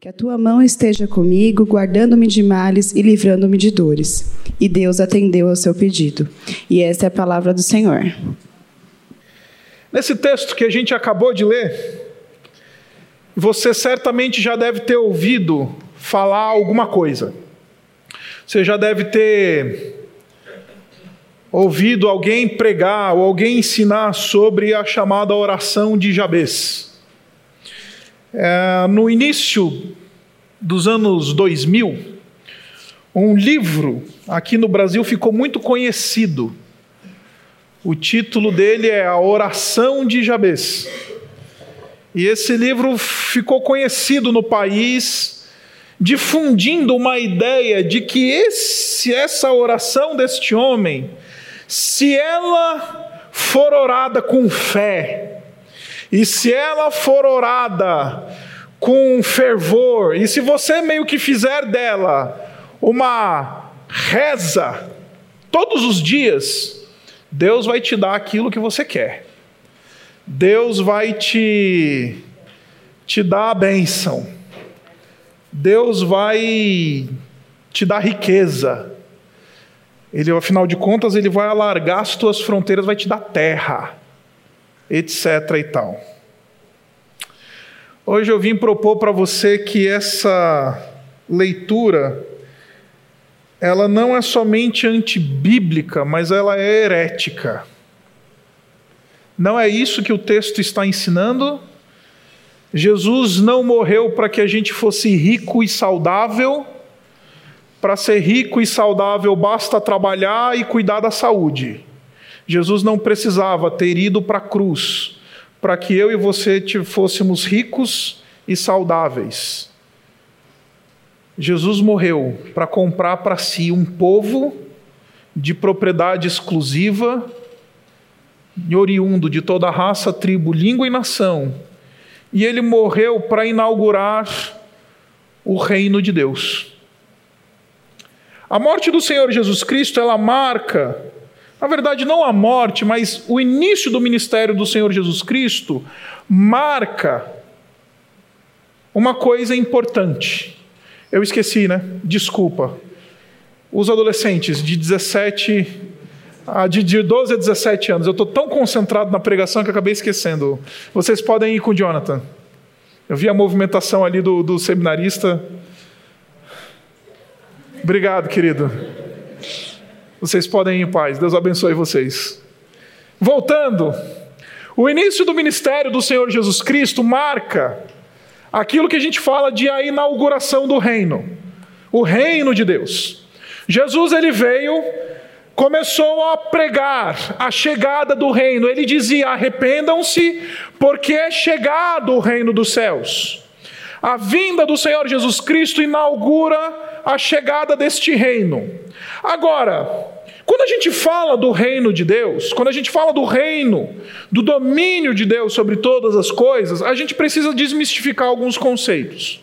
Que a tua mão esteja comigo, guardando-me de males e livrando-me de dores. E Deus atendeu ao seu pedido. E esta é a palavra do Senhor. Nesse texto que a gente acabou de ler, você certamente já deve ter ouvido falar alguma coisa. Você já deve ter ouvido alguém pregar ou alguém ensinar sobre a chamada oração de Jabez. É, no início dos anos 2000, um livro aqui no Brasil ficou muito conhecido. O título dele é A Oração de Jabez. E esse livro ficou conhecido no país, difundindo uma ideia de que esse, essa oração deste homem, se ela for orada com fé, e se ela for orada com fervor, e se você meio que fizer dela uma reza todos os dias, Deus vai te dar aquilo que você quer. Deus vai te te dar a bênção. Deus vai te dar riqueza. Ele, afinal de contas, ele vai alargar as tuas fronteiras, vai te dar terra etc. e tal. Hoje eu vim propor para você que essa leitura ela não é somente antibíblica, mas ela é herética. Não é isso que o texto está ensinando. Jesus não morreu para que a gente fosse rico e saudável. Para ser rico e saudável basta trabalhar e cuidar da saúde. Jesus não precisava ter ido para a cruz para que eu e você fôssemos ricos e saudáveis. Jesus morreu para comprar para si um povo de propriedade exclusiva, oriundo de toda raça, tribo, língua e nação. E ele morreu para inaugurar o reino de Deus. A morte do Senhor Jesus Cristo, ela marca na verdade, não a morte, mas o início do ministério do Senhor Jesus Cristo marca uma coisa importante. Eu esqueci, né? Desculpa. Os adolescentes de 17 a de 12 a 17 anos, eu estou tão concentrado na pregação que acabei esquecendo. Vocês podem ir com o Jonathan. Eu vi a movimentação ali do, do seminarista. Obrigado, querido. Vocês podem ir em paz. Deus abençoe vocês. Voltando, o início do ministério do Senhor Jesus Cristo marca aquilo que a gente fala de a inauguração do reino, o reino de Deus. Jesus ele veio, começou a pregar a chegada do reino. Ele dizia: "Arrependam-se, porque é chegado o reino dos céus". A vinda do Senhor Jesus Cristo inaugura a chegada deste reino. Agora, quando a gente fala do reino de Deus, quando a gente fala do reino, do domínio de Deus sobre todas as coisas, a gente precisa desmistificar alguns conceitos.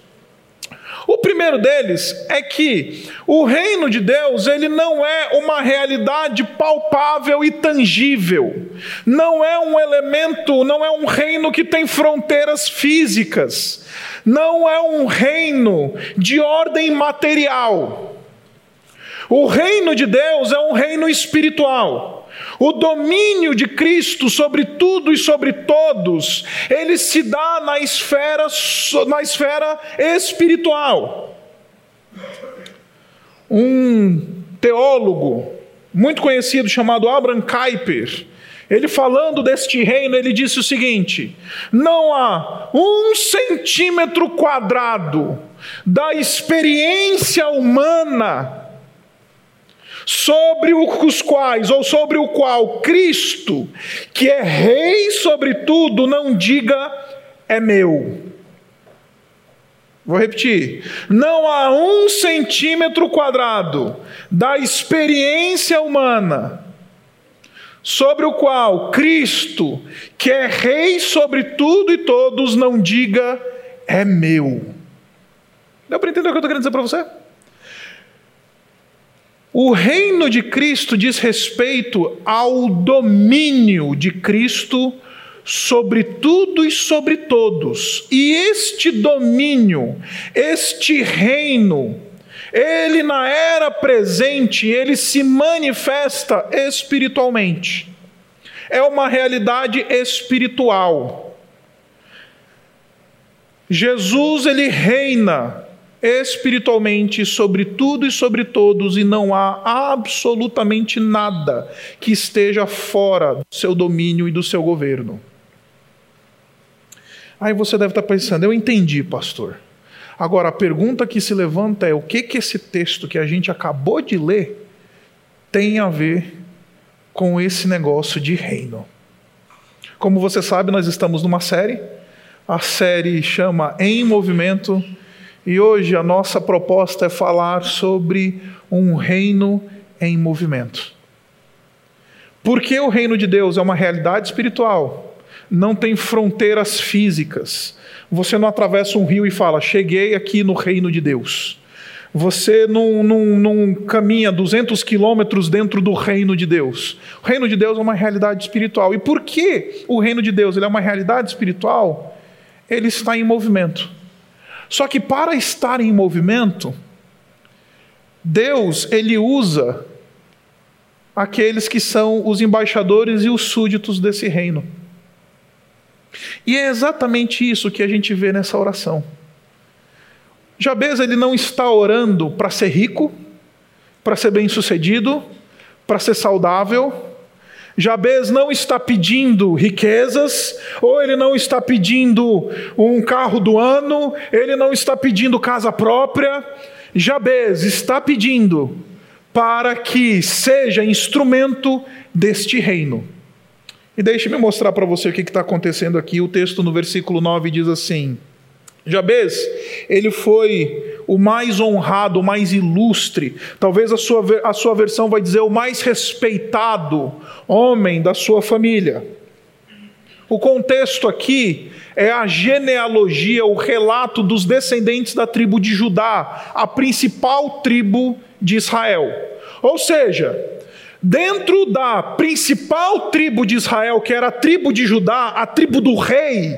O primeiro deles é que o reino de Deus, ele não é uma realidade palpável e tangível. Não é um elemento, não é um reino que tem fronteiras físicas não é um reino de ordem material. O reino de Deus é um reino espiritual. O domínio de Cristo sobre tudo e sobre todos, ele se dá na esfera, na esfera espiritual. Um teólogo muito conhecido chamado Abraham Kuyper, ele falando deste reino, ele disse o seguinte: não há um centímetro quadrado da experiência humana sobre os quais, ou sobre o qual Cristo, que é rei sobre tudo, não diga é meu. Vou repetir: não há um centímetro quadrado da experiência humana sobre o qual Cristo, que é rei sobre tudo e todos, não diga é meu. Deu para entender o que eu estou querendo dizer para você? O reino de Cristo diz respeito ao domínio de Cristo sobre tudo e sobre todos. E este domínio, este reino, ele na era presente, ele se manifesta espiritualmente. É uma realidade espiritual. Jesus ele reina espiritualmente sobre tudo e sobre todos, e não há absolutamente nada que esteja fora do seu domínio e do seu governo. Aí você deve estar pensando, eu entendi, pastor. Agora, a pergunta que se levanta é: o que, que esse texto que a gente acabou de ler tem a ver com esse negócio de reino? Como você sabe, nós estamos numa série. A série chama Em Movimento e hoje a nossa proposta é falar sobre um reino em movimento. Porque o reino de Deus é uma realidade espiritual, não tem fronteiras físicas. Você não atravessa um rio e fala, cheguei aqui no reino de Deus. Você não, não, não caminha 200 quilômetros dentro do reino de Deus. O reino de Deus é uma realidade espiritual. E por que o reino de Deus ele é uma realidade espiritual? Ele está em movimento. Só que para estar em movimento, Deus ele usa aqueles que são os embaixadores e os súditos desse reino. E é exatamente isso que a gente vê nessa oração. Jabez ele não está orando para ser rico, para ser bem-sucedido, para ser saudável, Jabez não está pedindo riquezas, ou ele não está pedindo um carro do ano, ele não está pedindo casa própria. Jabez está pedindo para que seja instrumento deste reino. E deixe-me mostrar para você o que está acontecendo aqui. O texto no versículo 9 diz assim: Jabez, ele foi o mais honrado, o mais ilustre, talvez a sua, a sua versão vai dizer o mais respeitado homem da sua família. O contexto aqui é a genealogia, o relato dos descendentes da tribo de Judá, a principal tribo de Israel. Ou seja, dentro da principal tribo de Israel, que era a tribo de Judá, a tribo do rei,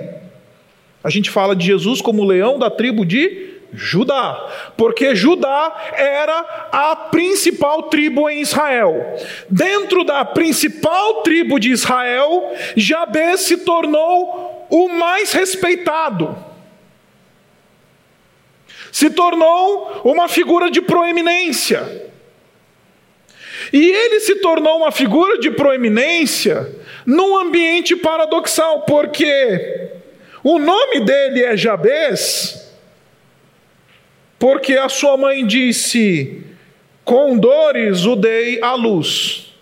a gente fala de Jesus como leão da tribo de Judá, porque Judá era a principal tribo em Israel. Dentro da principal tribo de Israel, Jabé se tornou o mais respeitado. Se tornou uma figura de proeminência. E ele se tornou uma figura de proeminência num ambiente paradoxal, porque o nome dele é Jabez, porque a sua mãe disse: Com dores o dei à luz.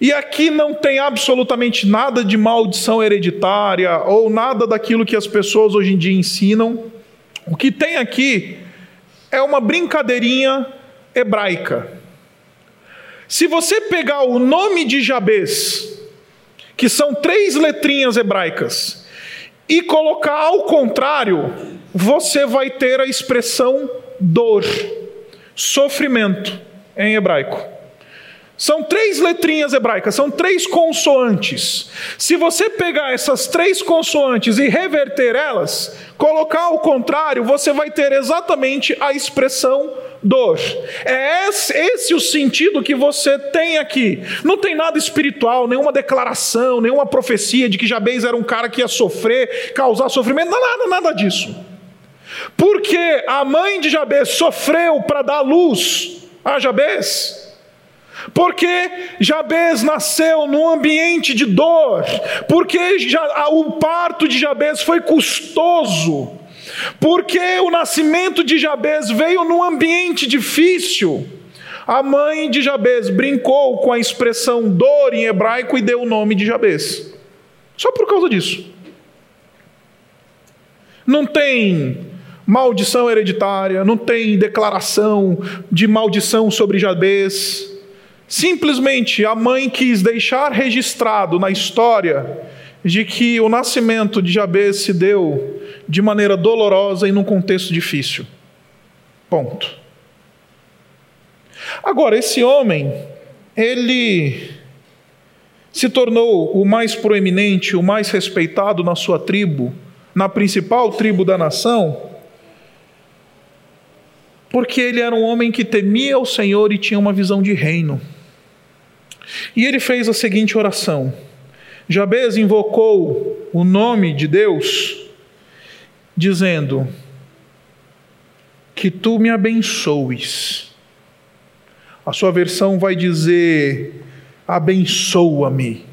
E aqui não tem absolutamente nada de maldição hereditária ou nada daquilo que as pessoas hoje em dia ensinam. O que tem aqui é uma brincadeirinha hebraica. Se você pegar o nome de Jabez, que são três letrinhas hebraicas, e colocar ao contrário, você vai ter a expressão dor, sofrimento em hebraico. São três letrinhas hebraicas, são três consoantes. Se você pegar essas três consoantes e reverter elas, colocar ao contrário, você vai ter exatamente a expressão dor. É esse, esse, o sentido que você tem aqui. Não tem nada espiritual, nenhuma declaração, nenhuma profecia de que Jabez era um cara que ia sofrer, causar sofrimento, nada, nada disso. Porque a mãe de Jabez sofreu para dar luz a Jabez. Porque Jabez nasceu num ambiente de dor, porque o parto de Jabez foi custoso, porque o nascimento de Jabez veio num ambiente difícil. A mãe de Jabez brincou com a expressão dor em hebraico e deu o nome de Jabez. Só por causa disso. Não tem maldição hereditária, não tem declaração de maldição sobre Jabez. Simplesmente a mãe quis deixar registrado na história de que o nascimento de Jabez se deu de maneira dolorosa e num contexto difícil. Ponto. Agora, esse homem, ele se tornou o mais proeminente, o mais respeitado na sua tribo, na principal tribo da nação, porque ele era um homem que temia o Senhor e tinha uma visão de reino. E ele fez a seguinte oração: Jabez invocou o nome de Deus, dizendo: Que tu me abençoes. A sua versão vai dizer: Abençoa-me.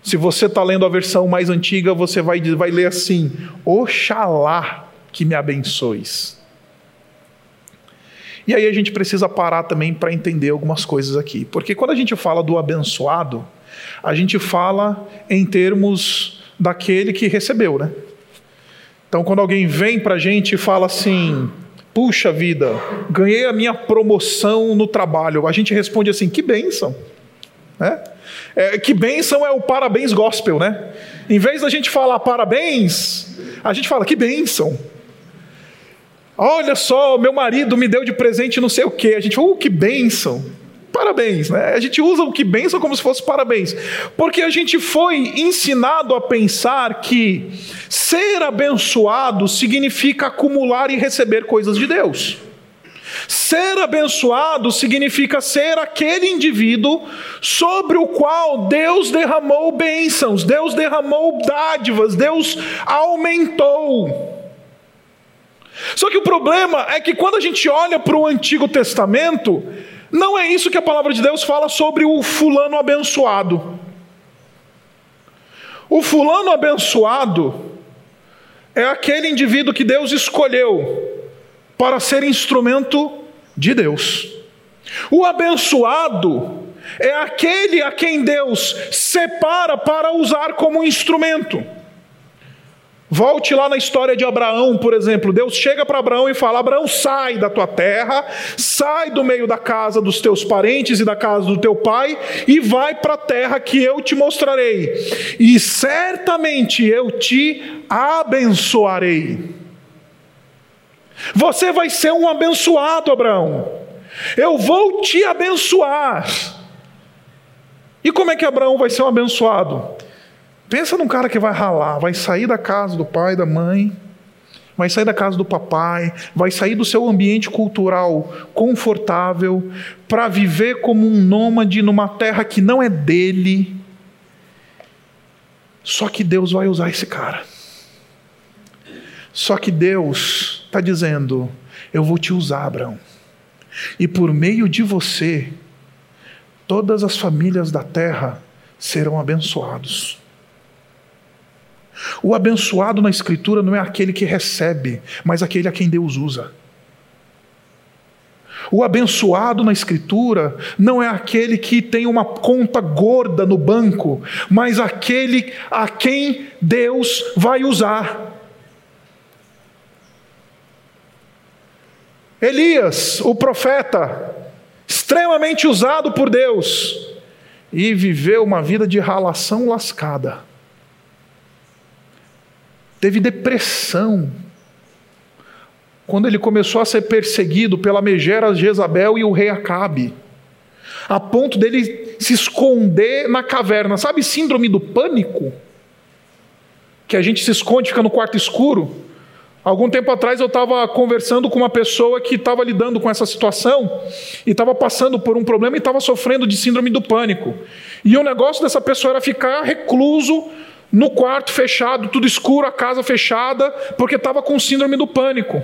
Se você está lendo a versão mais antiga, você vai, vai ler assim: Oxalá que me abençoes. E aí a gente precisa parar também para entender algumas coisas aqui. Porque quando a gente fala do abençoado, a gente fala em termos daquele que recebeu, né? Então quando alguém vem para a gente e fala assim, puxa vida, ganhei a minha promoção no trabalho, a gente responde assim, que bênção. Né? É, que bênção é o parabéns gospel, né? Em vez da gente falar parabéns, a gente fala que bênção. Olha só, meu marido me deu de presente não sei o quê. A gente uh, que bênção. Parabéns, né? A gente usa o que bênção como se fosse parabéns. Porque a gente foi ensinado a pensar que ser abençoado significa acumular e receber coisas de Deus. Ser abençoado significa ser aquele indivíduo sobre o qual Deus derramou bênçãos, Deus derramou dádivas, Deus aumentou. Só que o problema é que quando a gente olha para o Antigo Testamento, não é isso que a palavra de Deus fala sobre o fulano abençoado. O fulano abençoado é aquele indivíduo que Deus escolheu para ser instrumento de Deus. O abençoado é aquele a quem Deus separa para usar como instrumento. Volte lá na história de Abraão, por exemplo. Deus chega para Abraão e fala: Abraão, sai da tua terra, sai do meio da casa dos teus parentes e da casa do teu pai, e vai para a terra que eu te mostrarei, e certamente eu te abençoarei. Você vai ser um abençoado, Abraão. Eu vou te abençoar. E como é que Abraão vai ser um abençoado? Pensa num cara que vai ralar, vai sair da casa do pai, da mãe, vai sair da casa do papai, vai sair do seu ambiente cultural confortável para viver como um nômade numa terra que não é dele. Só que Deus vai usar esse cara. Só que Deus está dizendo: Eu vou te usar, Abraão. E por meio de você, todas as famílias da terra serão abençoados. O abençoado na Escritura não é aquele que recebe, mas aquele a quem Deus usa. O abençoado na Escritura não é aquele que tem uma conta gorda no banco, mas aquele a quem Deus vai usar. Elias, o profeta, extremamente usado por Deus, e viveu uma vida de ralação lascada teve depressão. Quando ele começou a ser perseguido pela megera Jezabel e o rei Acabe, a ponto dele se esconder na caverna. Sabe síndrome do pânico? Que a gente se esconde, fica no quarto escuro. Algum tempo atrás eu estava conversando com uma pessoa que estava lidando com essa situação e estava passando por um problema e estava sofrendo de síndrome do pânico. E o negócio dessa pessoa era ficar recluso no quarto fechado, tudo escuro, a casa fechada, porque estava com síndrome do pânico.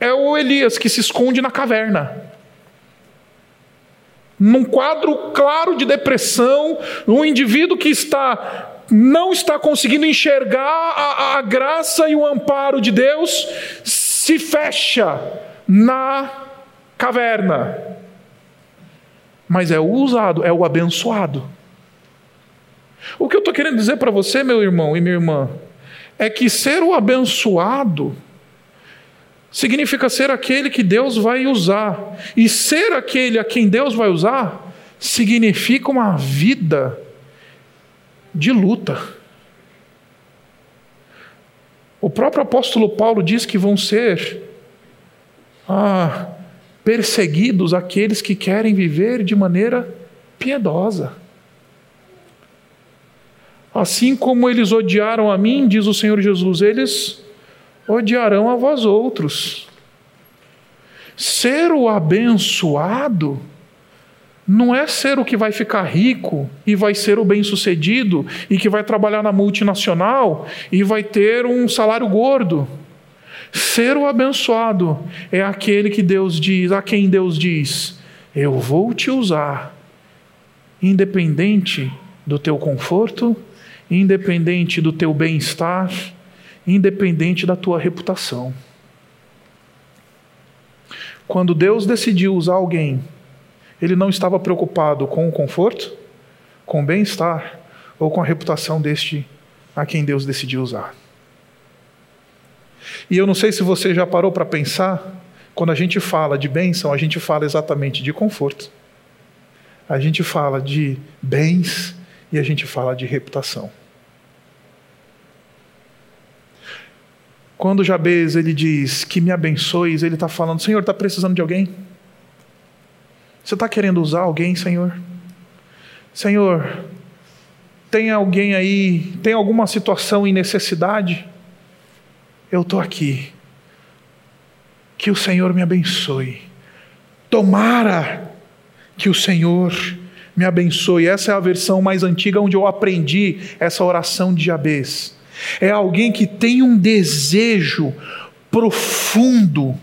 É o Elias que se esconde na caverna. Num quadro claro de depressão, um indivíduo que está não está conseguindo enxergar a, a graça e o amparo de Deus, se fecha na caverna. Mas é o usado, é o abençoado. O que eu estou querendo dizer para você, meu irmão e minha irmã, é que ser o abençoado significa ser aquele que Deus vai usar. E ser aquele a quem Deus vai usar significa uma vida de luta. O próprio apóstolo Paulo diz que vão ser ah, perseguidos aqueles que querem viver de maneira piedosa. Assim como eles odiaram a mim, diz o Senhor Jesus, eles odiarão a vós outros. Ser o abençoado não é ser o que vai ficar rico e vai ser o bem-sucedido e que vai trabalhar na multinacional e vai ter um salário gordo. Ser o abençoado é aquele que Deus diz, a quem Deus diz: Eu vou te usar, independente do teu conforto, independente do teu bem-estar, independente da tua reputação. Quando Deus decidiu usar alguém ele não estava preocupado com o conforto, com o bem-estar ou com a reputação deste a quem Deus decidiu usar. E eu não sei se você já parou para pensar, quando a gente fala de bênção, a gente fala exatamente de conforto, a gente fala de bens e a gente fala de reputação. Quando Jabez ele diz que me abençoes, ele está falando, Senhor, está precisando de alguém? Você está querendo usar alguém, Senhor? Senhor, tem alguém aí, tem alguma situação em necessidade? Eu estou aqui. Que o Senhor me abençoe. Tomara que o Senhor me abençoe. Essa é a versão mais antiga onde eu aprendi essa oração de Jabez. É alguém que tem um desejo profundo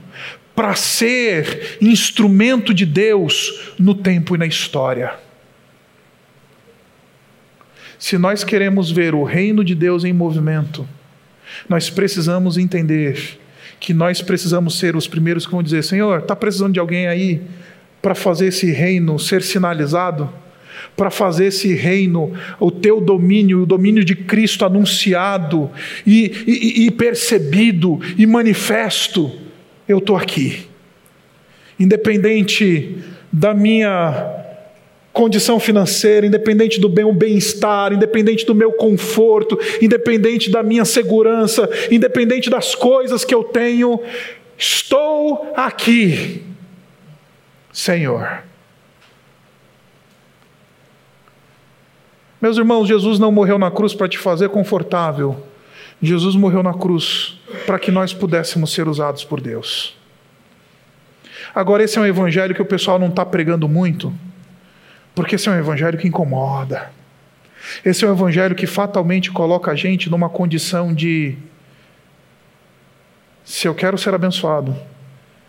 para ser instrumento de Deus no tempo e na história. Se nós queremos ver o reino de Deus em movimento, nós precisamos entender que nós precisamos ser os primeiros que vão dizer: Senhor, está precisando de alguém aí para fazer esse reino ser sinalizado? Para fazer esse reino, o teu domínio, o domínio de Cristo anunciado e, e, e percebido e manifesto eu estou aqui. Independente da minha condição financeira, independente do meu bem-estar, independente do meu conforto, independente da minha segurança, independente das coisas que eu tenho, estou aqui, Senhor. Meus irmãos, Jesus não morreu na cruz para te fazer confortável. Jesus morreu na cruz para que nós pudéssemos ser usados por Deus. Agora, esse é um evangelho que o pessoal não está pregando muito, porque esse é um evangelho que incomoda. Esse é um evangelho que fatalmente coloca a gente numa condição de: se eu quero ser abençoado,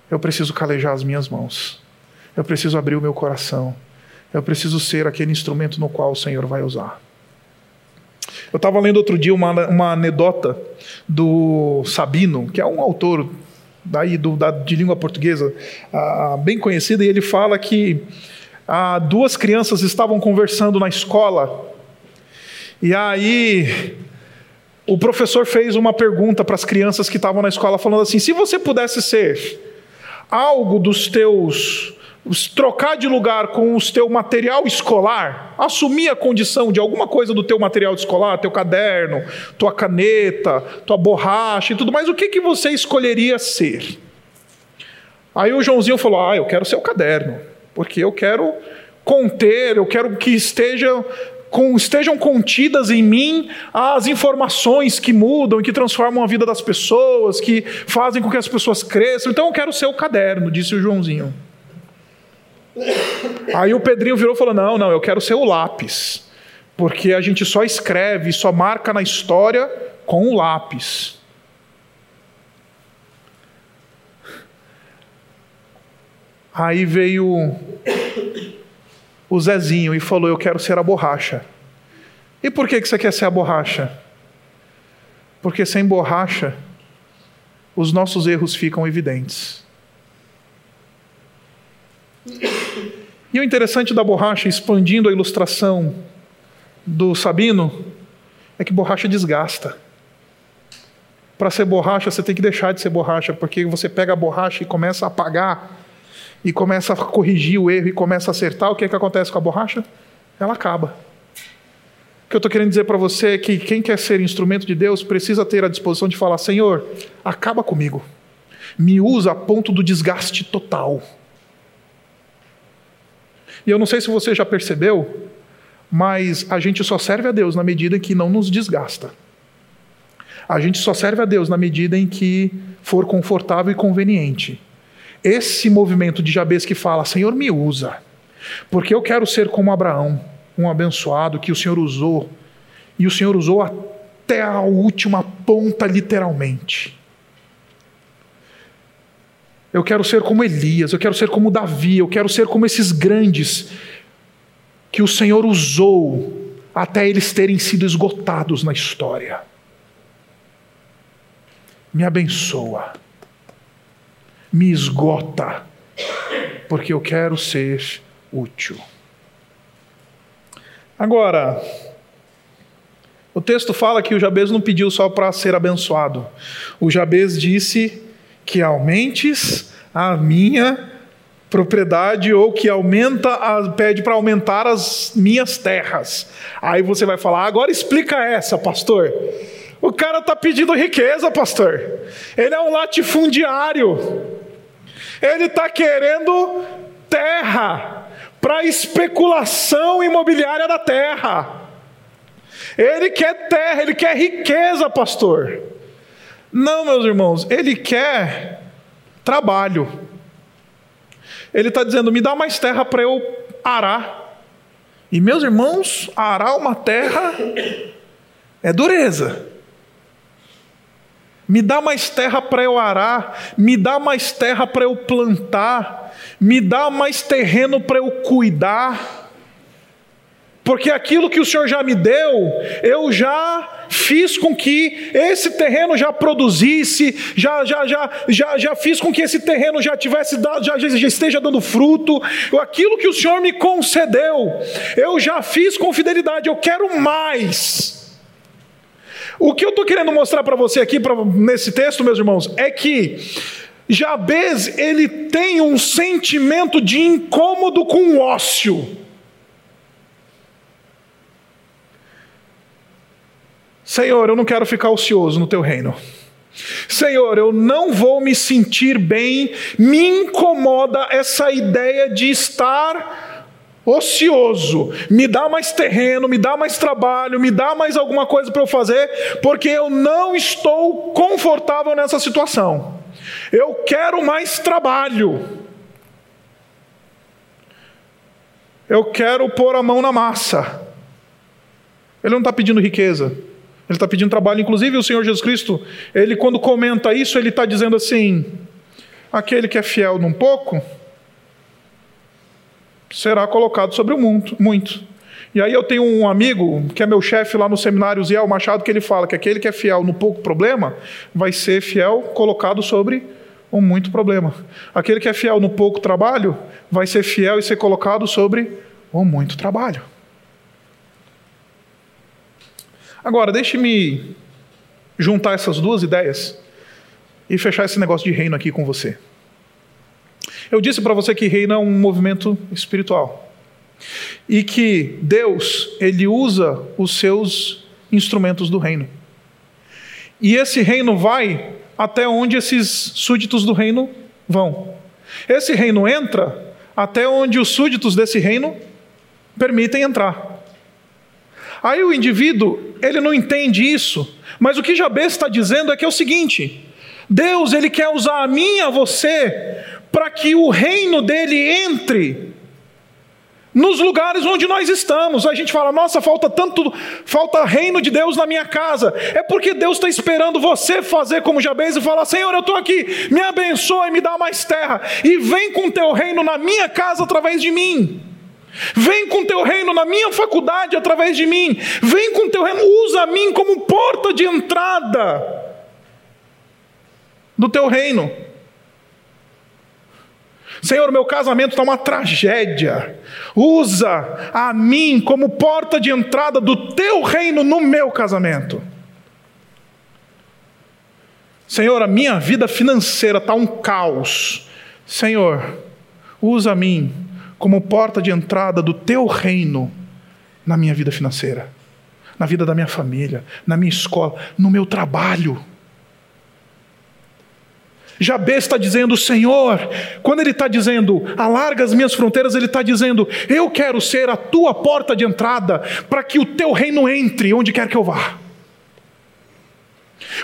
eu preciso calejar as minhas mãos, eu preciso abrir o meu coração, eu preciso ser aquele instrumento no qual o Senhor vai usar. Eu estava lendo outro dia uma, uma anedota do Sabino, que é um autor daí do, da, de língua portuguesa ah, bem conhecido, e ele fala que ah, duas crianças estavam conversando na escola, e aí o professor fez uma pergunta para as crianças que estavam na escola, falando assim: se você pudesse ser algo dos teus trocar de lugar com o teu material escolar, assumir a condição de alguma coisa do teu material escolar, teu caderno, tua caneta, tua borracha e tudo mais, o que, que você escolheria ser? Aí o Joãozinho falou: Ah, eu quero ser o caderno, porque eu quero conter, eu quero que esteja com, estejam contidas em mim as informações que mudam e que transformam a vida das pessoas, que fazem com que as pessoas cresçam. Então eu quero ser o caderno, disse o Joãozinho. Aí o Pedrinho virou e falou: Não, não, eu quero ser o lápis. Porque a gente só escreve, só marca na história com o lápis. Aí veio o Zezinho e falou: Eu quero ser a borracha. E por que você quer ser a borracha? Porque sem borracha, os nossos erros ficam evidentes. E o interessante da borracha, expandindo a ilustração do Sabino, é que borracha desgasta. Para ser borracha, você tem que deixar de ser borracha, porque você pega a borracha e começa a apagar, e começa a corrigir o erro, e começa a acertar. O que, é que acontece com a borracha? Ela acaba. O que eu estou querendo dizer para você é que quem quer ser instrumento de Deus precisa ter a disposição de falar: Senhor, acaba comigo, me usa a ponto do desgaste total E eu não sei se você já percebeu, mas a gente só serve a Deus na medida em que não nos desgasta. A gente só serve a Deus na medida em que for confortável e conveniente. Esse movimento de Jabez que fala: Senhor, me usa, porque eu quero ser como Abraão, um abençoado que o Senhor usou, e o Senhor usou até a última ponta, literalmente. Eu quero ser como Elias, eu quero ser como Davi, eu quero ser como esses grandes que o Senhor usou até eles terem sido esgotados na história. Me abençoa, me esgota, porque eu quero ser útil. Agora, o texto fala que o Jabez não pediu só para ser abençoado. O Jabez disse que aumentes a minha propriedade ou que aumenta a, pede para aumentar as minhas terras. Aí você vai falar: "Agora explica essa, pastor". O cara está pedindo riqueza, pastor. Ele é um latifundiário. Ele está querendo terra para especulação imobiliária da terra. Ele quer terra, ele quer riqueza, pastor. Não, meus irmãos, ele quer trabalho. Ele está dizendo: me dá mais terra para eu arar. E, meus irmãos, arar uma terra é dureza. Me dá mais terra para eu arar, me dá mais terra para eu plantar, me dá mais terreno para eu cuidar. Porque aquilo que o Senhor já me deu, eu já fiz com que esse terreno já produzisse, já, já, já, já, já fiz com que esse terreno já tivesse dado, já, já esteja dando fruto. Aquilo que o Senhor me concedeu, eu já fiz com fidelidade, eu quero mais. O que eu estou querendo mostrar para você aqui, pra, nesse texto, meus irmãos, é que Jabez ele tem um sentimento de incômodo com o ócio. Senhor, eu não quero ficar ocioso no teu reino. Senhor, eu não vou me sentir bem, me incomoda essa ideia de estar ocioso. Me dá mais terreno, me dá mais trabalho, me dá mais alguma coisa para eu fazer, porque eu não estou confortável nessa situação. Eu quero mais trabalho. Eu quero pôr a mão na massa. Ele não está pedindo riqueza. Ele está pedindo trabalho. Inclusive, o Senhor Jesus Cristo, ele quando comenta isso, ele está dizendo assim: aquele que é fiel num pouco será colocado sobre o mundo, muito. E aí eu tenho um amigo, que é meu chefe lá no seminário, Ziel Machado, que ele fala que aquele que é fiel no pouco problema, vai ser fiel colocado sobre um muito problema. Aquele que é fiel no pouco trabalho, vai ser fiel e ser colocado sobre um muito trabalho. Agora, deixe-me juntar essas duas ideias e fechar esse negócio de reino aqui com você. Eu disse para você que reino é um movimento espiritual. E que Deus, ele usa os seus instrumentos do reino. E esse reino vai até onde esses súditos do reino vão. Esse reino entra até onde os súditos desse reino permitem entrar. Aí o indivíduo, ele não entende isso, mas o que Jabez está dizendo é que é o seguinte: Deus, ele quer usar a mim a você para que o reino dele entre nos lugares onde nós estamos. A gente fala, nossa, falta tanto, falta reino de Deus na minha casa. É porque Deus está esperando você fazer como Jabez e falar: Senhor, eu estou aqui, me abençoa e me dá mais terra, e vem com teu reino na minha casa através de mim. Vem com teu reino na minha faculdade através de mim. Vem com teu reino, usa a mim como porta de entrada do teu reino. Senhor, meu casamento está uma tragédia. Usa a mim como porta de entrada do teu reino no meu casamento. Senhor, a minha vida financeira está um caos. Senhor, usa a mim como porta de entrada do teu reino na minha vida financeira, na vida da minha família, na minha escola, no meu trabalho. Jabez está dizendo, Senhor, quando ele está dizendo, alarga as minhas fronteiras, ele está dizendo, eu quero ser a tua porta de entrada, para que o teu reino entre onde quer que eu vá.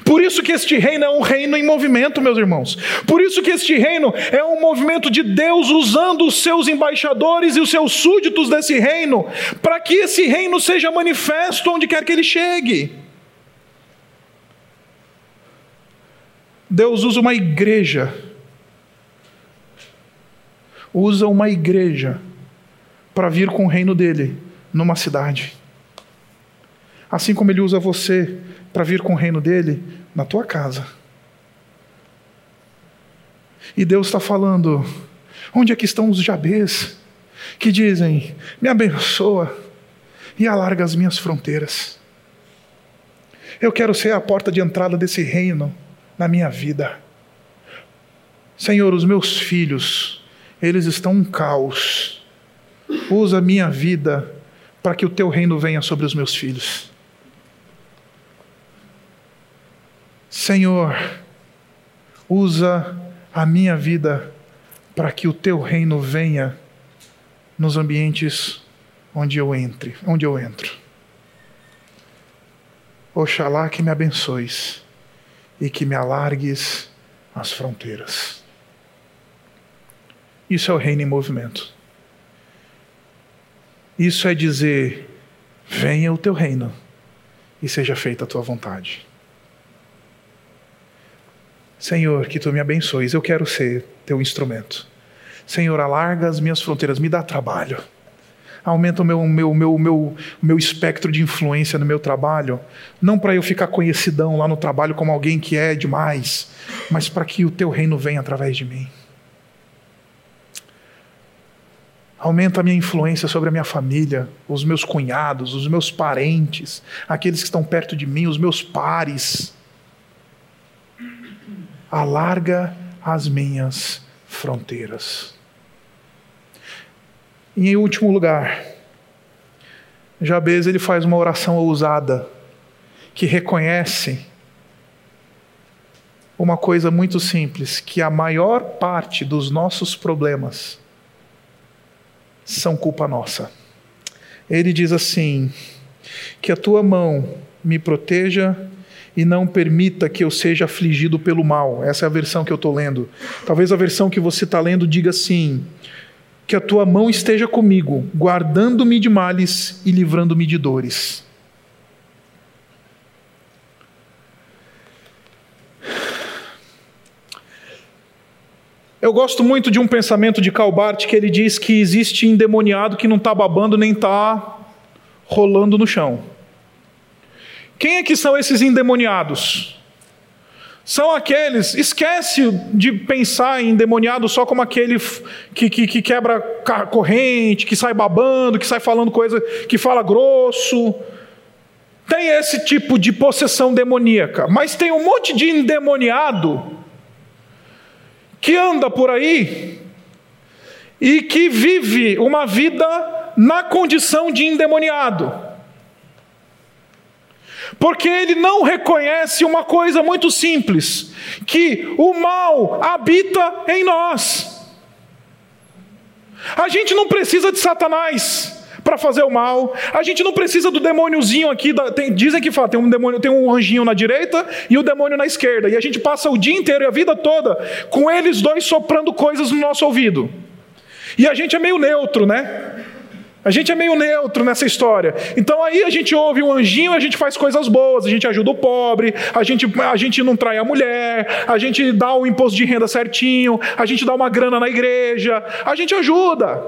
Por isso que este reino é um reino em movimento, meus irmãos. Por isso que este reino é um movimento de Deus usando os seus embaixadores e os seus súditos desse reino, para que esse reino seja manifesto onde quer que ele chegue. Deus usa uma igreja, usa uma igreja para vir com o reino dele numa cidade. Assim como ele usa você para vir com o reino dele na tua casa. E Deus está falando: onde é que estão os Jabês que dizem: me abençoa e alarga as minhas fronteiras? Eu quero ser a porta de entrada desse reino na minha vida. Senhor, os meus filhos, eles estão um caos. Usa a minha vida para que o teu reino venha sobre os meus filhos. Senhor, usa a minha vida para que o teu reino venha nos ambientes onde eu entre, onde eu entro. Oxalá que me abençoes e que me alargues as fronteiras. Isso é o reino em movimento. Isso é dizer: venha o teu reino e seja feita a tua vontade. Senhor, que tu me abençoes, eu quero ser teu instrumento. Senhor, alarga as minhas fronteiras, me dá trabalho. Aumenta o meu, meu, meu, meu, meu espectro de influência no meu trabalho, não para eu ficar conhecidão lá no trabalho como alguém que é demais, mas para que o teu reino venha através de mim. Aumenta a minha influência sobre a minha família, os meus cunhados, os meus parentes, aqueles que estão perto de mim, os meus pares alarga as minhas fronteiras. E em último lugar, Jabez ele faz uma oração ousada que reconhece uma coisa muito simples, que a maior parte dos nossos problemas são culpa nossa. Ele diz assim: que a tua mão me proteja e não permita que eu seja afligido pelo mal. Essa é a versão que eu estou lendo. Talvez a versão que você está lendo diga assim: que a tua mão esteja comigo, guardando-me de males e livrando-me de dores. Eu gosto muito de um pensamento de Calbart que ele diz que existe endemoniado que não está babando nem está rolando no chão. Quem é que são esses endemoniados? São aqueles, esquece de pensar em endemoniado só como aquele que, que, que quebra corrente, que sai babando, que sai falando coisa, que fala grosso. Tem esse tipo de possessão demoníaca, mas tem um monte de endemoniado que anda por aí e que vive uma vida na condição de endemoniado. Porque ele não reconhece uma coisa muito simples: que o mal habita em nós. A gente não precisa de Satanás para fazer o mal. A gente não precisa do demôniozinho aqui. Tem, dizem que fala, tem um demônio, tem um anjinho na direita e o demônio na esquerda. E a gente passa o dia inteiro e a vida toda com eles dois soprando coisas no nosso ouvido. E a gente é meio neutro, né? A gente é meio neutro nessa história. Então aí a gente ouve um anjinho, a gente faz coisas boas, a gente ajuda o pobre, a gente, a gente não trai a mulher, a gente dá o imposto de renda certinho, a gente dá uma grana na igreja, a gente ajuda.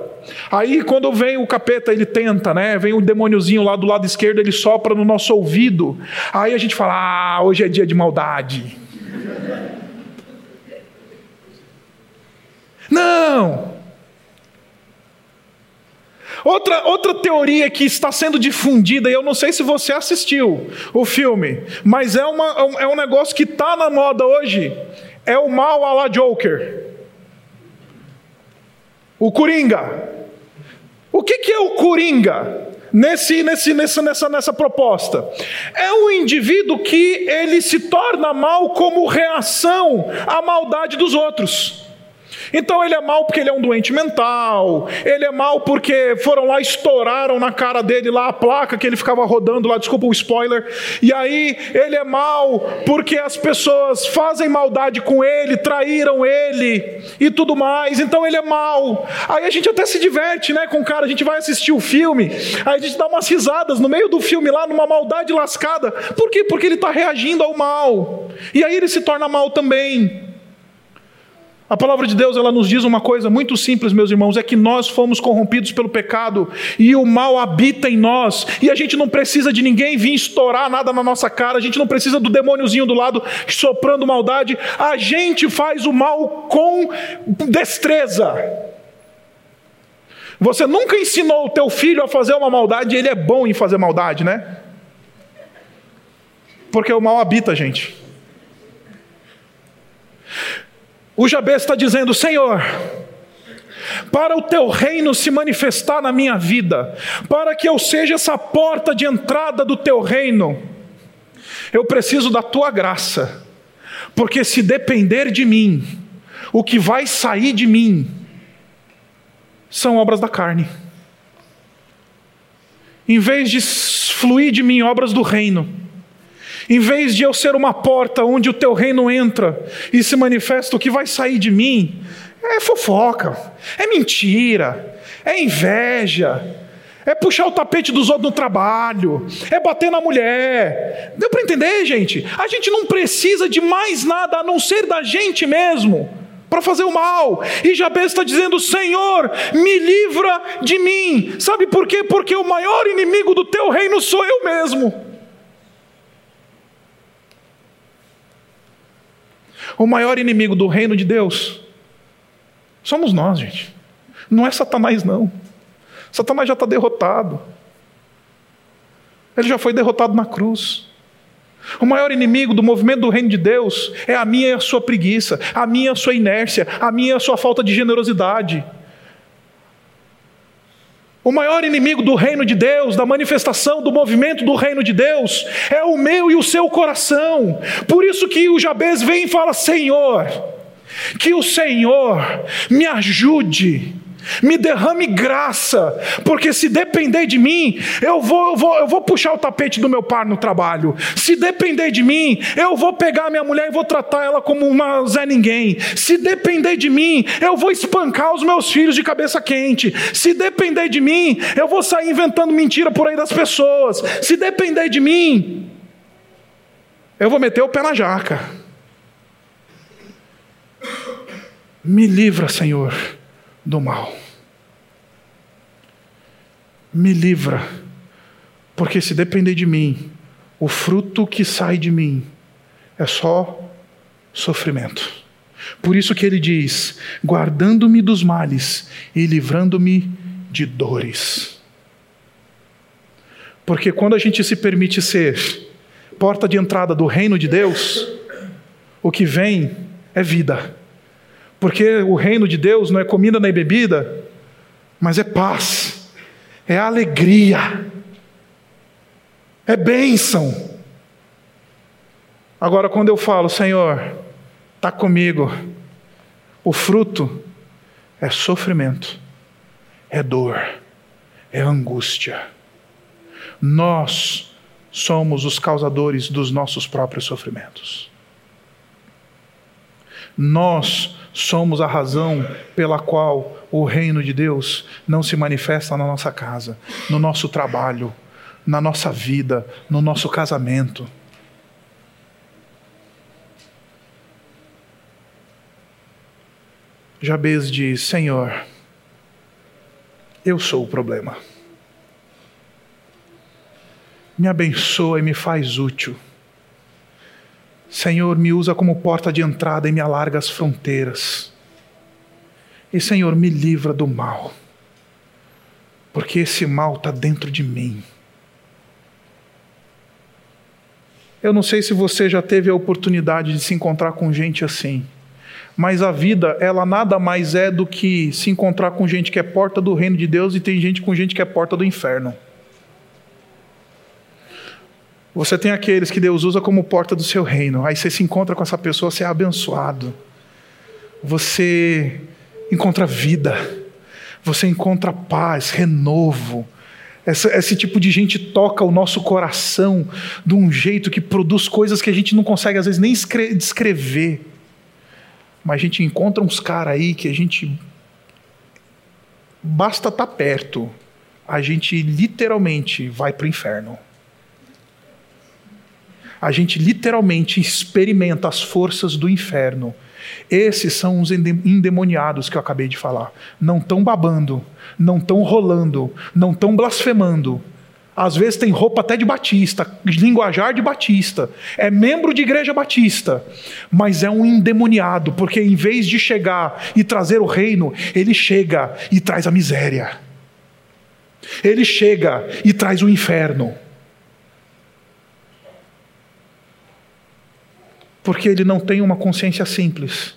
Aí quando vem o capeta, ele tenta, né? Vem o demôniozinho lá do lado esquerdo, ele sopra no nosso ouvido. Aí a gente fala: "Ah, hoje é dia de maldade". Não! Outra, outra teoria que está sendo difundida, e eu não sei se você assistiu o filme, mas é, uma, é um negócio que está na moda hoje, é o mal a la Joker. O Coringa. O que, que é o Coringa? nesse, nesse, nessa, nessa, nessa proposta? É um indivíduo que ele se torna mal como reação à maldade dos outros. Então ele é mal porque ele é um doente mental, ele é mal porque foram lá, estouraram na cara dele lá a placa que ele ficava rodando lá, desculpa o spoiler, e aí ele é mal porque as pessoas fazem maldade com ele, traíram ele e tudo mais, então ele é mal. Aí a gente até se diverte né, com o cara, a gente vai assistir o filme, aí a gente dá umas risadas no meio do filme lá, numa maldade lascada, por quê? Porque ele está reagindo ao mal, e aí ele se torna mal também. A palavra de Deus ela nos diz uma coisa muito simples, meus irmãos, é que nós fomos corrompidos pelo pecado e o mal habita em nós, e a gente não precisa de ninguém vir estourar nada na nossa cara, a gente não precisa do demôniozinho do lado soprando maldade, a gente faz o mal com destreza. Você nunca ensinou o teu filho a fazer uma maldade e ele é bom em fazer maldade, né? Porque o mal habita a gente. O Jabez está dizendo: Senhor, para o teu reino se manifestar na minha vida, para que eu seja essa porta de entrada do teu reino, eu preciso da tua graça, porque se depender de mim, o que vai sair de mim são obras da carne. Em vez de fluir de mim obras do reino, em vez de eu ser uma porta onde o teu reino entra e se manifesta, o que vai sair de mim é fofoca, é mentira, é inveja, é puxar o tapete dos outros no trabalho, é bater na mulher. Deu para entender, gente? A gente não precisa de mais nada a não ser da gente mesmo para fazer o mal. E Jabez está dizendo: Senhor, me livra de mim. Sabe por quê? Porque o maior inimigo do teu reino sou eu mesmo. O maior inimigo do reino de Deus somos nós, gente. Não é Satanás, não. Satanás já está derrotado. Ele já foi derrotado na cruz. O maior inimigo do movimento do reino de Deus é a minha e a sua preguiça, a minha e a sua inércia, a minha e a sua falta de generosidade. O maior inimigo do reino de Deus, da manifestação do movimento do reino de Deus, é o meu e o seu coração. Por isso que o Jabez vem e fala: Senhor, que o Senhor me ajude me derrame graça, porque se depender de mim, eu vou, eu vou, eu vou puxar o tapete do meu par no trabalho. Se depender de mim, eu vou pegar minha mulher e vou tratar ela como uma Zé Ninguém. Se depender de mim, eu vou espancar os meus filhos de cabeça quente. Se depender de mim, eu vou sair inventando mentira por aí das pessoas. Se depender de mim, eu vou meter o pé na jaca. Me livra, Senhor do mal. Me livra, porque se depender de mim, o fruto que sai de mim é só sofrimento. Por isso que ele diz: guardando-me dos males e livrando-me de dores. Porque quando a gente se permite ser porta de entrada do reino de Deus, o que vem é vida. Porque o reino de Deus não é comida nem bebida, mas é paz, é alegria, é bênção. Agora, quando eu falo, Senhor, está comigo, o fruto é sofrimento, é dor, é angústia. Nós somos os causadores dos nossos próprios sofrimentos. Nós somos a razão pela qual o reino de Deus não se manifesta na nossa casa, no nosso trabalho, na nossa vida, no nosso casamento. Jabez diz: Senhor, eu sou o problema. Me abençoa e me faz útil. Senhor, me usa como porta de entrada e me alarga as fronteiras. E, Senhor, me livra do mal, porque esse mal está dentro de mim. Eu não sei se você já teve a oportunidade de se encontrar com gente assim, mas a vida, ela nada mais é do que se encontrar com gente que é porta do reino de Deus e tem gente com gente que é porta do inferno. Você tem aqueles que Deus usa como porta do seu reino. Aí você se encontra com essa pessoa, você é abençoado. Você encontra vida. Você encontra paz, renovo. Esse tipo de gente toca o nosso coração de um jeito que produz coisas que a gente não consegue, às vezes, nem descrever. Mas a gente encontra uns caras aí que a gente. Basta estar tá perto, a gente literalmente vai para o inferno a gente literalmente experimenta as forças do inferno. Esses são os endemoniados que eu acabei de falar. Não estão babando, não estão rolando, não estão blasfemando. Às vezes tem roupa até de batista, linguajar de batista, é membro de igreja batista, mas é um endemoniado, porque em vez de chegar e trazer o reino, ele chega e traz a miséria. Ele chega e traz o inferno. Porque ele não tem uma consciência simples.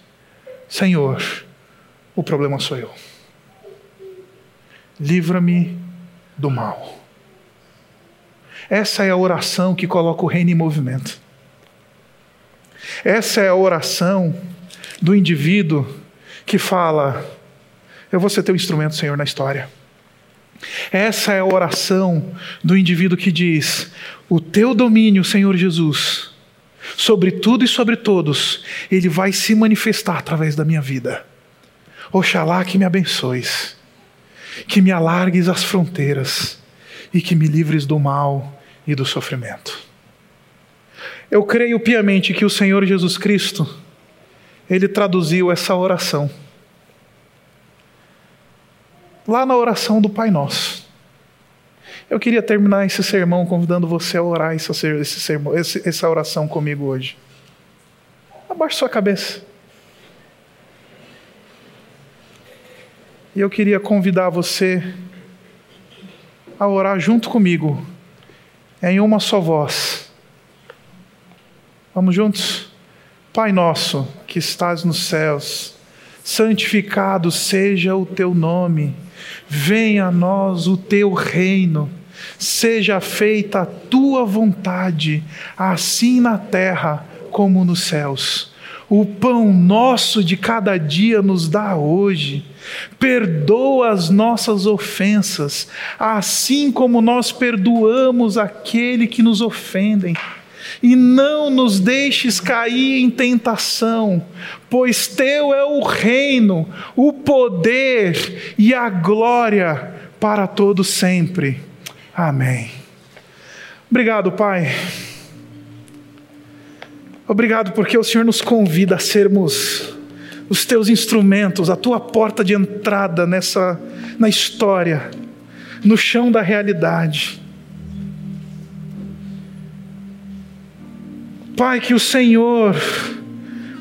Senhor, o problema sou eu. Livra-me do mal. Essa é a oração que coloca o reino em movimento. Essa é a oração do indivíduo que fala: Eu vou ser teu instrumento, Senhor, na história. Essa é a oração do indivíduo que diz: O teu domínio, Senhor Jesus, sobre tudo e sobre todos, Ele vai se manifestar através da minha vida. Oxalá que me abençoes, que me alargues as fronteiras e que me livres do mal e do sofrimento. Eu creio piamente que o Senhor Jesus Cristo, Ele traduziu essa oração lá na oração do Pai Nosso. Eu queria terminar esse sermão convidando você a orar essa, esse sermão, essa oração comigo hoje. Abaixe sua cabeça. E eu queria convidar você a orar junto comigo, em uma só voz. Vamos juntos? Pai nosso que estás nos céus, santificado seja o teu nome venha a nós o teu reino, seja feita a tua vontade, assim na terra como nos céus. O pão nosso de cada dia nos dá hoje. Perdoa as nossas ofensas, assim como nós perdoamos aquele que nos ofendem e não nos deixes cair em tentação, pois teu é o reino, o poder e a glória para todo sempre. Amém. Obrigado, Pai. Obrigado porque o Senhor nos convida a sermos os teus instrumentos, a tua porta de entrada nessa na história, no chão da realidade. Pai, que o Senhor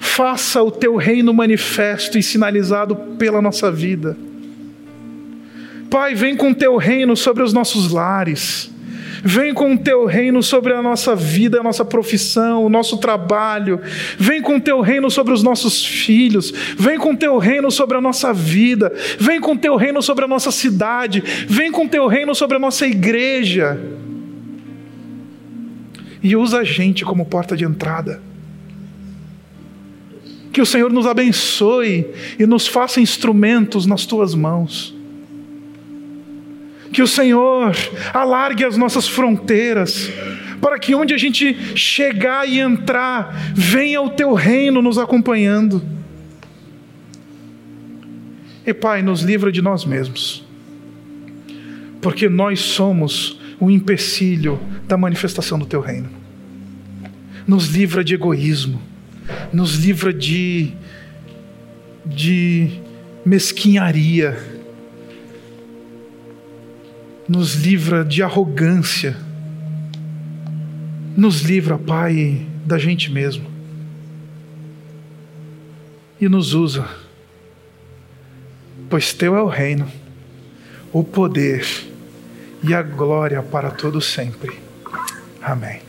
faça o teu reino manifesto e sinalizado pela nossa vida. Pai, vem com o teu reino sobre os nossos lares. Vem com o teu reino sobre a nossa vida, a nossa profissão, o nosso trabalho. Vem com o teu reino sobre os nossos filhos. Vem com o teu reino sobre a nossa vida. Vem com o teu reino sobre a nossa cidade. Vem com o teu reino sobre a nossa igreja e usa a gente como porta de entrada. Que o Senhor nos abençoe e nos faça instrumentos nas tuas mãos. Que o Senhor alargue as nossas fronteiras, para que onde a gente chegar e entrar, venha o teu reino nos acompanhando. E Pai, nos livra de nós mesmos, porque nós somos o empecilho da manifestação do teu reino. Nos livra de egoísmo, nos livra de, de mesquinharia, nos livra de arrogância, nos livra, Pai, da gente mesmo e nos usa, pois Teu é o reino, o poder e a glória para todo sempre. Amém.